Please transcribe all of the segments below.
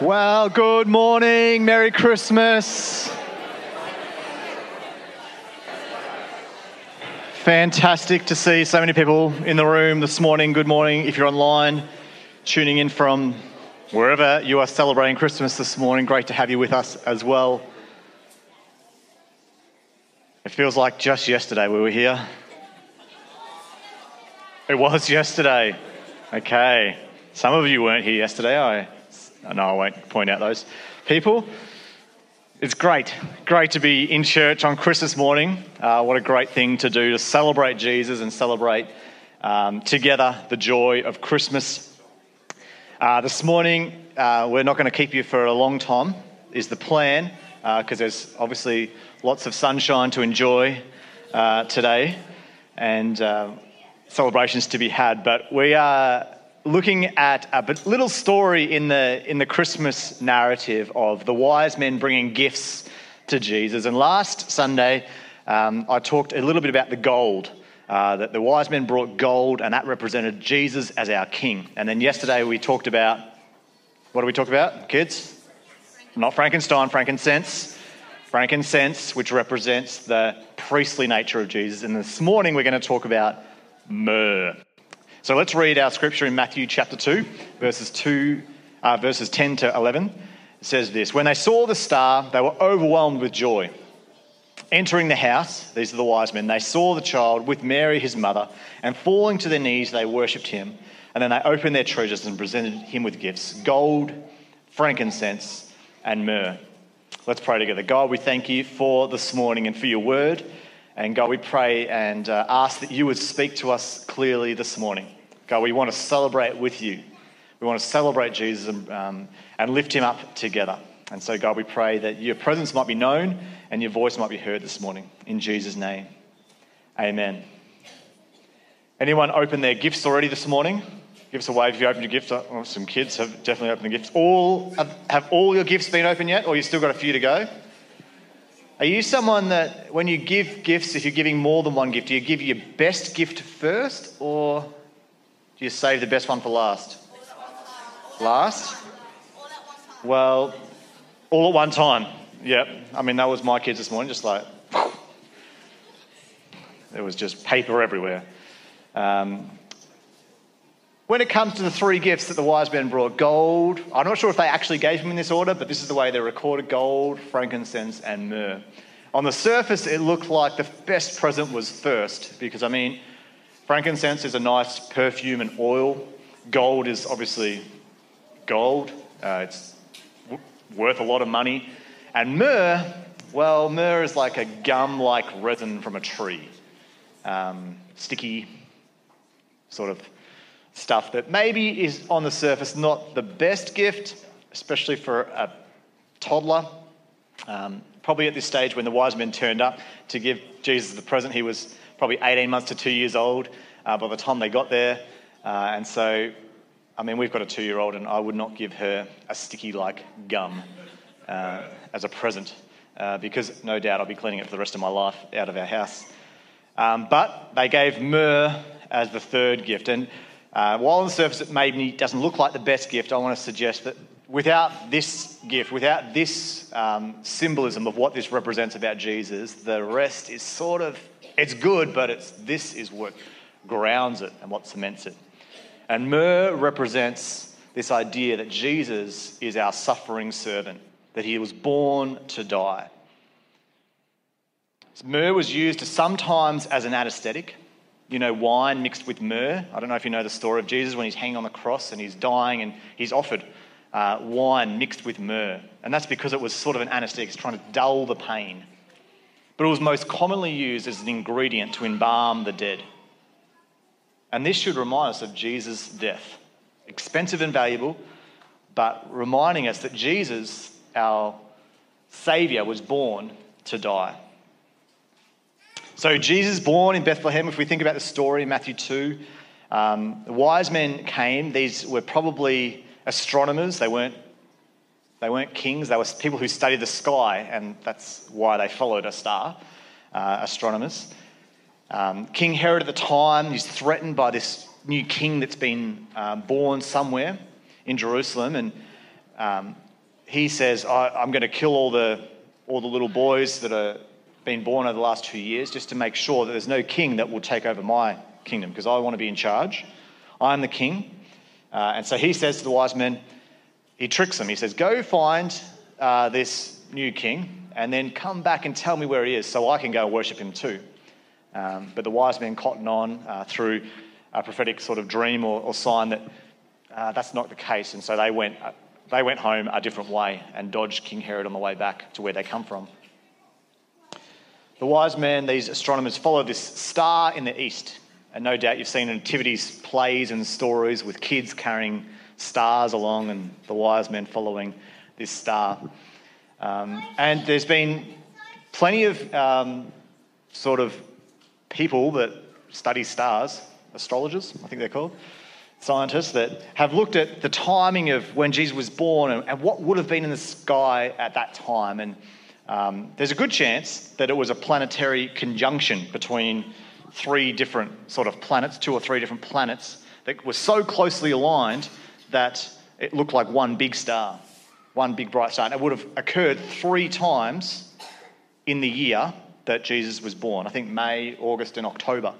Well, good morning. Merry Christmas. Fantastic to see so many people in the room this morning. Good morning if you're online, tuning in from wherever you are celebrating Christmas this morning. Great to have you with us as well. It feels like just yesterday we were here. It was yesterday. Okay. Some of you weren't here yesterday. I no, I won't point out those people. It's great, great to be in church on Christmas morning. Uh, what a great thing to do to celebrate Jesus and celebrate um, together the joy of Christmas. Uh, this morning, uh, we're not going to keep you for a long time, is the plan, because uh, there's obviously lots of sunshine to enjoy uh, today and uh, celebrations to be had. But we are looking at a little story in the, in the Christmas narrative of the wise men bringing gifts to Jesus. And last Sunday, um, I talked a little bit about the gold. Uh, that the wise men brought gold, and that represented Jesus as our king. And then yesterday we talked about what did we talk about, kids? Not Frankenstein, frankincense. Frankincense, which represents the priestly nature of Jesus. And this morning we're going to talk about myrrh. So let's read our scripture in Matthew chapter 2, verses 2, uh, verses 10 to 11. It says this When they saw the star, they were overwhelmed with joy. Entering the house, these are the wise men, they saw the child with Mary, his mother, and falling to their knees, they worshipped him. And then they opened their treasures and presented him with gifts gold, frankincense, and myrrh. Let's pray together. God, we thank you for this morning and for your word. And God, we pray and uh, ask that you would speak to us clearly this morning. God, we want to celebrate with you. We want to celebrate Jesus and, um, and lift him up together. And so, God, we pray that your presence might be known and your voice might be heard this morning. In Jesus' name, amen. Anyone open their gifts already this morning? Give us a wave if you opened your gifts. Oh, some kids have definitely opened the gifts. All have, have all your gifts been opened yet, or you still got a few to go? Are you someone that, when you give gifts, if you're giving more than one gift, do you give your best gift first, or do you save the best one for last? Last? Well, all at one time. Yep. I mean, that was my kids this morning, just like, there was just paper everywhere. Um, when it comes to the three gifts that the wise men brought gold, I'm not sure if they actually gave them in this order, but this is the way they're recorded gold, frankincense, and myrrh. On the surface, it looked like the best present was first, because I mean, Frankincense is a nice perfume and oil. Gold is obviously gold, uh, it's w- worth a lot of money. And myrrh, well, myrrh is like a gum like resin from a tree. Um, sticky sort of stuff that maybe is on the surface not the best gift, especially for a toddler. Um, probably at this stage when the wise men turned up to give Jesus the present, he was probably 18 months to two years old uh, by the time they got there. Uh, and so, I mean, we've got a two year old, and I would not give her a sticky like gum uh, as a present uh, because no doubt I'll be cleaning it for the rest of my life out of our house. Um, but they gave myrrh as the third gift. And uh, while on the surface it maybe doesn't look like the best gift, I want to suggest that without this gift, without this um, symbolism of what this represents about Jesus, the rest is sort of it's good, but it's, this is what grounds it and what cements it. And myrrh represents this idea that Jesus is our suffering servant, that he was born to die. Myrrh was used sometimes as an anesthetic. You know, wine mixed with myrrh. I don't know if you know the story of Jesus when he's hanging on the cross and he's dying and he's offered uh, wine mixed with myrrh. And that's because it was sort of an anesthetic, it's trying to dull the pain but it was most commonly used as an ingredient to embalm the dead. And this should remind us of Jesus' death. Expensive and valuable, but reminding us that Jesus, our Savior, was born to die. So, Jesus born in Bethlehem, if we think about the story in Matthew 2, um, the wise men came. These were probably astronomers. They weren't they weren't kings, they were people who studied the sky, and that's why they followed a star, uh, astronomers. Um, king Herod at the time, he's threatened by this new king that's been um, born somewhere in Jerusalem. And um, he says, I'm going to kill all the, all the little boys that are been born over the last two years just to make sure that there's no king that will take over my kingdom because I want to be in charge. I'm the king. Uh, and so he says to the wise men, he tricks them. He says, Go find uh, this new king and then come back and tell me where he is so I can go worship him too. Um, but the wise men cotton on uh, through a prophetic sort of dream or, or sign that uh, that's not the case. And so they went, uh, they went home a different way and dodged King Herod on the way back to where they come from. The wise men, these astronomers, follow this star in the east. And no doubt you've seen nativities plays and stories with kids carrying stars along and the wise men following this star. Um, and there's been plenty of um, sort of people that study stars, astrologers, I think they're called, scientists, that have looked at the timing of when Jesus was born and, and what would have been in the sky at that time. And um, there's a good chance that it was a planetary conjunction between three different sort of planets, two or three different planets, that were so closely aligned that it looked like one big star, one big bright star. And it would have occurred three times in the year that Jesus was born. I think May, August, and October.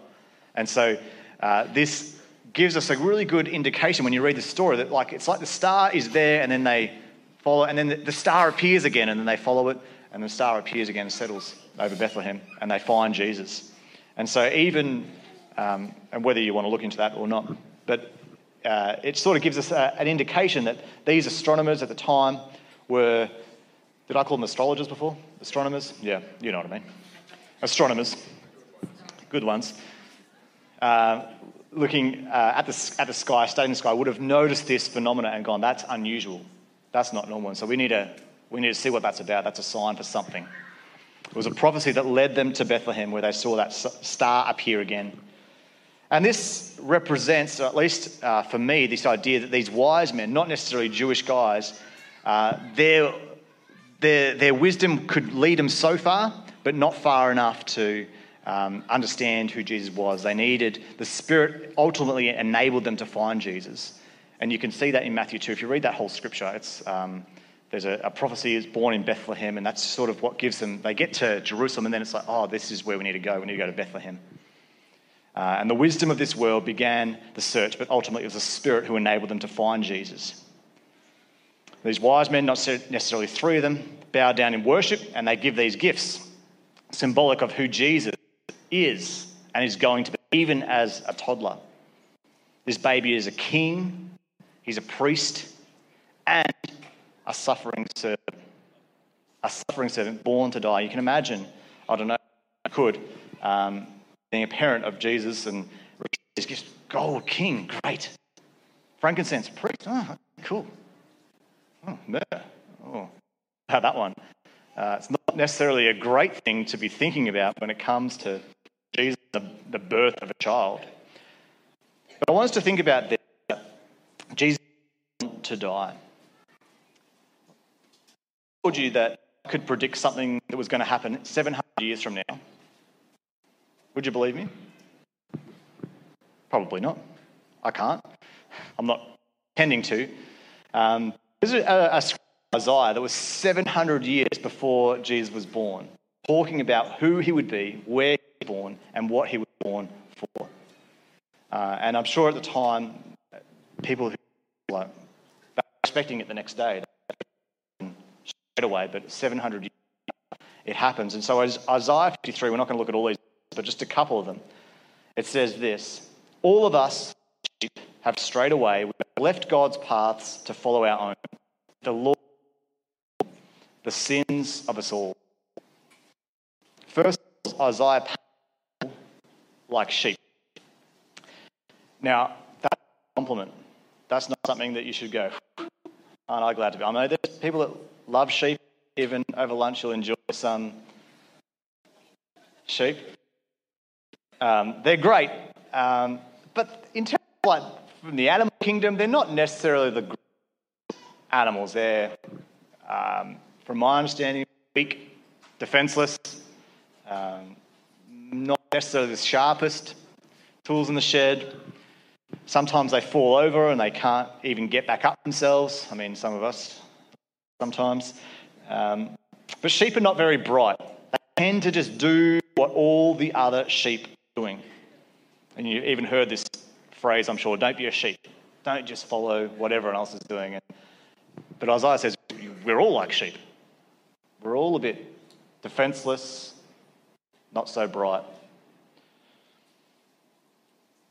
And so uh, this gives us a really good indication when you read the story that like it's like the star is there and then they follow and then the star appears again and then they follow it and the star appears again and settles over Bethlehem, and they find Jesus. And so, even, um, and whether you want to look into that or not, but uh, it sort of gives us a, an indication that these astronomers at the time were, did I call them astrologers before? Astronomers? Yeah, you know what I mean. Astronomers, good ones. Uh, looking uh, at, the, at the sky, studying the sky, would have noticed this phenomena and gone, that's unusual. That's not normal. So we need to we need to see what that's about. That's a sign for something. It was a prophecy that led them to Bethlehem where they saw that star appear again. And this represents, at least uh, for me, this idea that these wise men, not necessarily Jewish guys, uh, their, their, their wisdom could lead them so far, but not far enough to um, understand who Jesus was. They needed, the Spirit ultimately enabled them to find Jesus. And you can see that in Matthew 2. If you read that whole scripture, it's. Um, there's a, a, prophecy is born in Bethlehem, and that's sort of what gives them. They get to Jerusalem, and then it's like, oh, this is where we need to go. We need to go to Bethlehem. Uh, and the wisdom of this world began the search, but ultimately it was the Spirit who enabled them to find Jesus. These wise men, not necessarily three of them, bow down in worship, and they give these gifts, symbolic of who Jesus is and is going to be, even as a toddler. This baby is a king, he's a priest, and a suffering servant. A suffering servant born to die. You can imagine, I don't know, I could, um, being a parent of Jesus and gifts. Gold, king, great. Frankincense, priest, oh, cool. Oh. Oh, how that one. Uh, it's not necessarily a great thing to be thinking about when it comes to Jesus, the, the birth of a child. But I want us to think about this. Jesus to die told you that I could predict something that was going to happen 700 years from now, would you believe me? Probably not. I can't. I'm not intending to. Um, is a, a, a Isaiah that was 700 years before Jesus was born, talking about who he would be, where he was born, and what he was born for. Uh, and I'm sure at the time, people who were expecting it the next day straight away, but 700 years it happens. And so as Isaiah 53, we're not going to look at all these, but just a couple of them. It says this All of us have strayed away, we have left God's paths to follow our own. The Lord, the sins of us all. First, Isaiah like sheep. Now, that's a compliment. That's not something that you should go, aren't I glad to be? I know there's people that love sheep. Even over lunch, you'll enjoy some sheep. Um, they're great, um, but in terms of like from the animal kingdom, they're not necessarily the animals. They're, um, from my understanding, weak, defenseless, um, not necessarily the sharpest tools in the shed. Sometimes they fall over and they can't even get back up themselves. I mean, some of us sometimes. Um, but sheep are not very bright. They tend to just do what all the other sheep doing. And you even heard this phrase, I'm sure don't be a sheep. Don't just follow what everyone else is doing. But Isaiah says, we're all like sheep. We're all a bit defenseless, not so bright.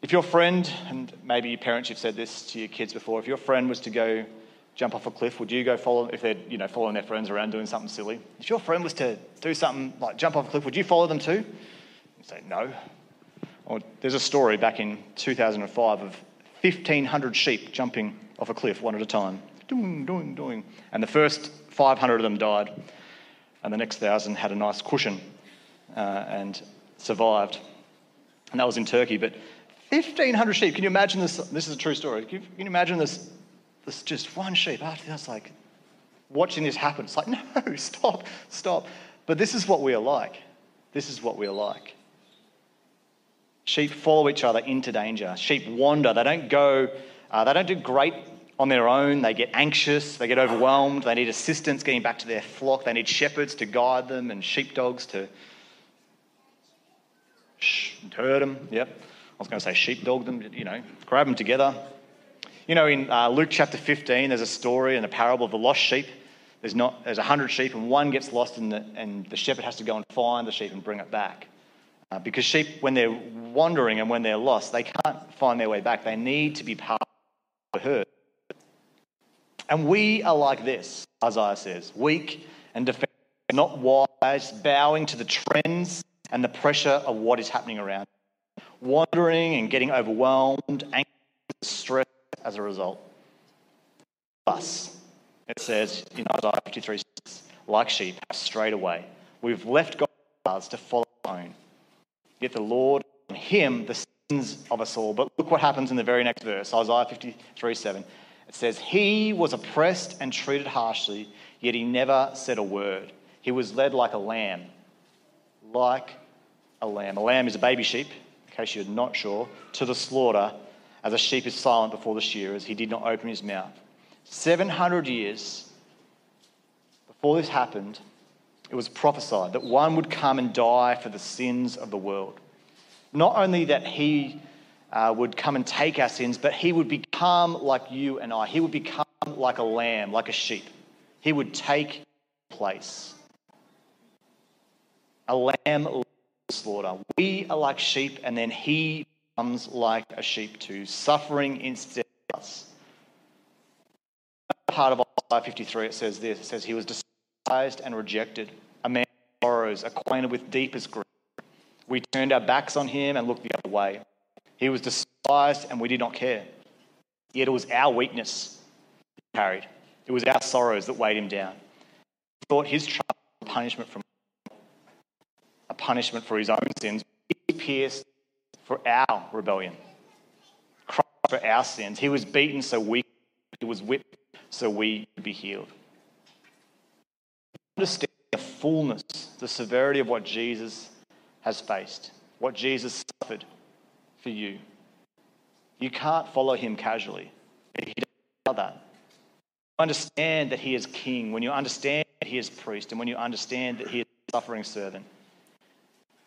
If your friend, and maybe your parents, you've said this to your kids before, if your friend was to go jump off a cliff, would you go follow, if they're you know, following their friends around doing something silly? If your friend was to do something like jump off a cliff, would you follow them too? You say, no. Or there's a story back in 2005 of 1,500 sheep jumping off a cliff one at a time. Doing, doing, doing. And the first 500 of them died, and the next 1,000 had a nice cushion uh, and survived. And that was in Turkey. But 1,500 sheep. Can you imagine this? This is a true story. Can you, imagine this? This just one sheep. After that's like watching this happen. It's like, no, stop, stop. But this is what we are like. This is what we are like. Sheep follow each other into danger. Sheep wander. They don't go, uh, they don't do great on their own. They get anxious. They get overwhelmed. They need assistance getting back to their flock. They need shepherds to guide them and sheepdogs to herd them. Yep. I was going to say sheepdog them, you know, grab them together. You know, in uh, Luke chapter 15, there's a story and a parable of the lost sheep. There's not there's a hundred sheep, and one gets lost, and the, and the shepherd has to go and find the sheep and bring it back. Uh, because sheep, when they're wandering and when they're lost, they can't find their way back. They need to be part of the herd. And we are like this, Isaiah says, weak and defensive, not wise, bowing to the trends and the pressure of what is happening around wandering and getting overwhelmed, anxious, stressed as a result. Us, it says in Isaiah 53 like sheep, strayed away. We've left God's paths to follow our own. Yet the Lord, on him, the sins of us all. But look what happens in the very next verse, Isaiah 53 7. It says, He was oppressed and treated harshly, yet he never said a word. He was led like a lamb. Like a lamb. A lamb is a baby sheep in case you're not sure, to the slaughter, as a sheep is silent before the shearers, he did not open his mouth. 700 years before this happened, it was prophesied that one would come and die for the sins of the world. Not only that he uh, would come and take our sins, but he would become like you and I. He would become like a lamb, like a sheep. He would take place. A lamb slaughter. We are like sheep, and then he comes like a sheep too, suffering instead of us. Part of Isaiah 53, it says this it says, He was despised and rejected, a man of sorrows, acquainted with deepest grief. We turned our backs on him and looked the other way. He was despised, and we did not care. Yet it was our weakness he carried, it was our sorrows that weighed him down. He thought his trial punishment from a punishment for his own sins. He pierced for our rebellion, Christ for our sins. He was beaten so we, he was whipped so we could be healed. Understand the fullness, the severity of what Jesus has faced, what Jesus suffered for you. You can't follow him casually. He doesn't allow that. Understand that he is king, when you understand that he is priest, and when you understand that he is suffering servant,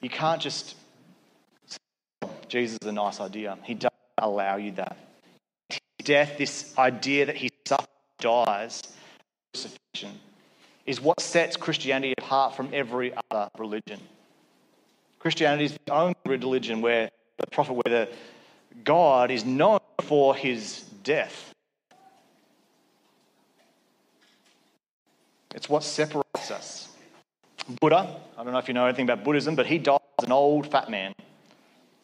you can't just say, oh, Jesus is a nice idea. He doesn't allow you that. Death, this idea that he suffers, dies, crucifixion, is what sets Christianity apart from every other religion. Christianity is the only religion where the prophet, where the God is known for his death. It's what separates us. Buddha, I don't know if you know anything about Buddhism, but he died as an old fat man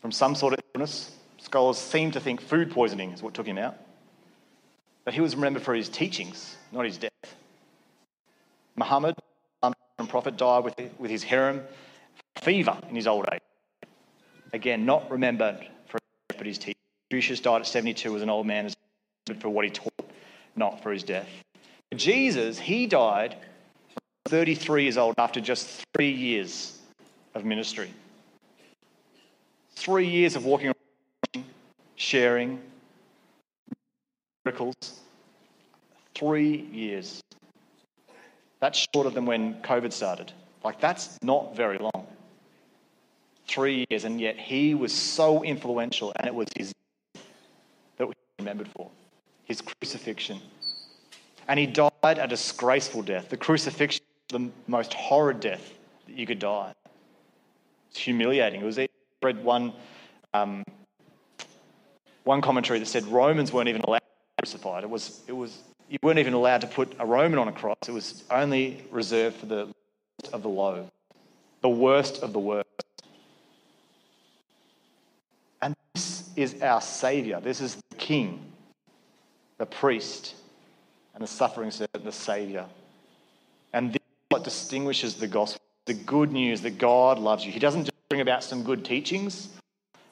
from some sort of illness. Scholars seem to think food poisoning is what took him out. But he was remembered for his teachings, not his death. Muhammad, um, the prophet, died with, with his harem fever in his old age. Again, not remembered for his but his teachings. Confucius died at 72 as an old man, for what he taught, not for his death. Jesus, he died 33 years old after just three years of ministry. Three years of walking around, sharing miracles. Three years. That's shorter than when COVID started. Like, that's not very long. Three years, and yet he was so influential, and it was his that we remembered for his crucifixion. And he died a disgraceful death. The crucifixion, the most horrid death that you could die. It's humiliating. It was. I read one um, one commentary that said Romans weren't even allowed to be crucified. It was, it was, you weren't even allowed to put a Roman on a cross. It was only reserved for the of the low, the worst of the worst. And this is our Savior. This is the King, the priest, and the suffering servant, the Savior. And this is what distinguishes the gospel the good news that God loves you. He doesn't just bring about some good teachings,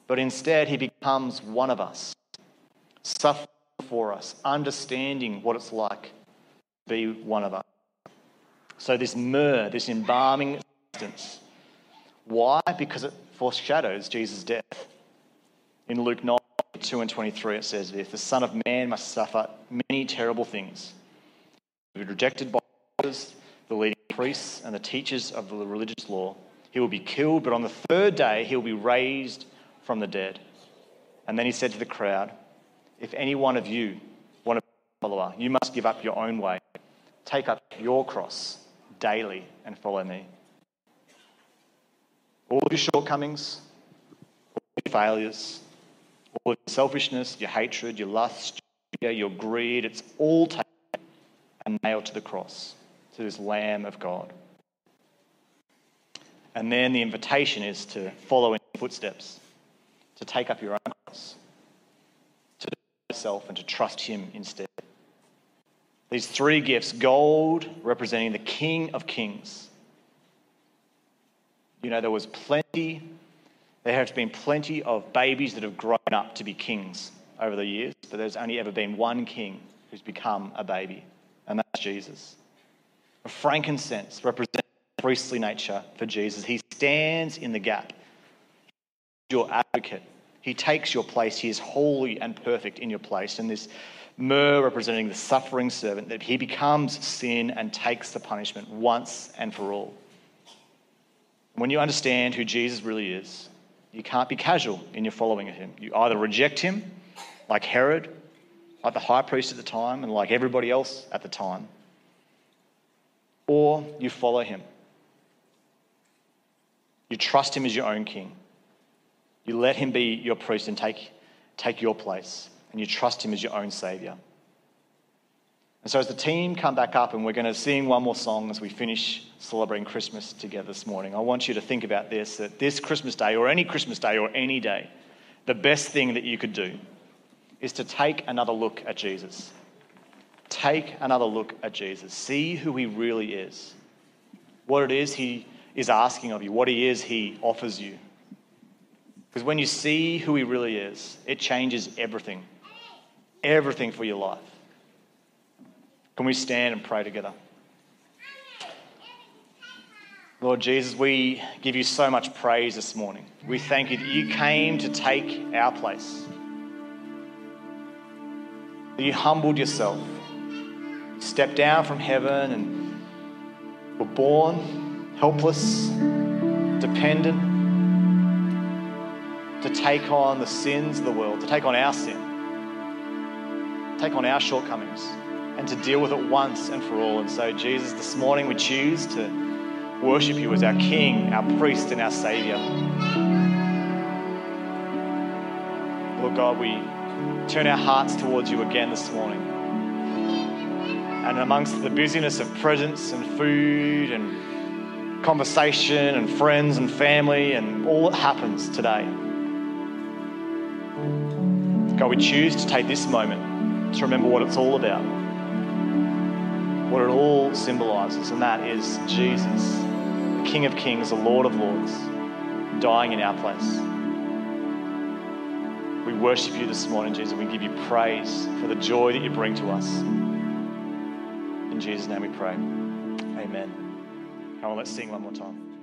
but instead he becomes one of us, suffering for us, understanding what it's like to be one of us. So, this myrrh, this embalming substance, why? Because it foreshadows Jesus' death. In Luke 9, 2 and 23, it says this The Son of Man must suffer many terrible things. He will be rejected by the leading priests, and the teachers of the religious law. He will be killed, but on the third day, he will be raised from the dead. And then he said to the crowd, If any one of you want to be a follower, you must give up your own way. Take up your cross daily and follow me. All of your shortcomings, all your failures, all of your selfishness, your hatred, your lust, your greed, it's all taken and nailed to the cross, to this Lamb of God. And then the invitation is to follow in footsteps to take up your own do yourself and to trust Him instead. These three gifts gold representing the King of Kings. You know, there was plenty, there have been plenty of babies that have grown up to be kings over the years, but there's only ever been one king who's become a baby, and that's Jesus. A frankincense represents priestly nature for Jesus. He stands in the gap your advocate. He takes your place. He is holy and perfect in your place. And this myrrh representing the suffering servant, that he becomes sin and takes the punishment once and for all. When you understand who Jesus really is, you can't be casual in your following of him. You either reject him, like Herod, like the high priest at the time, and like everybody else at the time, or you follow him. You trust him as your own king. You let him be your priest and take, take your place, and you trust him as your own savior. And so, as the team come back up, and we're going to sing one more song as we finish celebrating Christmas together this morning, I want you to think about this that this Christmas day, or any Christmas day, or any day, the best thing that you could do is to take another look at Jesus. Take another look at Jesus. See who he really is, what it is he is asking of you, what he is he offers you. Because when you see who He really is, it changes everything. Everything for your life. Can we stand and pray together? Lord Jesus, we give you so much praise this morning. We thank you that you came to take our place. That you humbled yourself, you stepped down from heaven and were born helpless, dependent take on the sins of the world, to take on our sin, take on our shortcomings, and to deal with it once and for all. And so, Jesus, this morning we choose to worship you as our King, our priest, and our Savior. Lord God, we turn our hearts towards you again this morning. And amongst the busyness of presents and food and conversation and friends and family and all that happens today, God, we choose to take this moment to remember what it's all about, what it all symbolizes, and that is Jesus, the King of Kings, the Lord of Lords, dying in our place. We worship you this morning, Jesus. We give you praise for the joy that you bring to us. In Jesus' name we pray. Amen. Come on, let's sing one more time.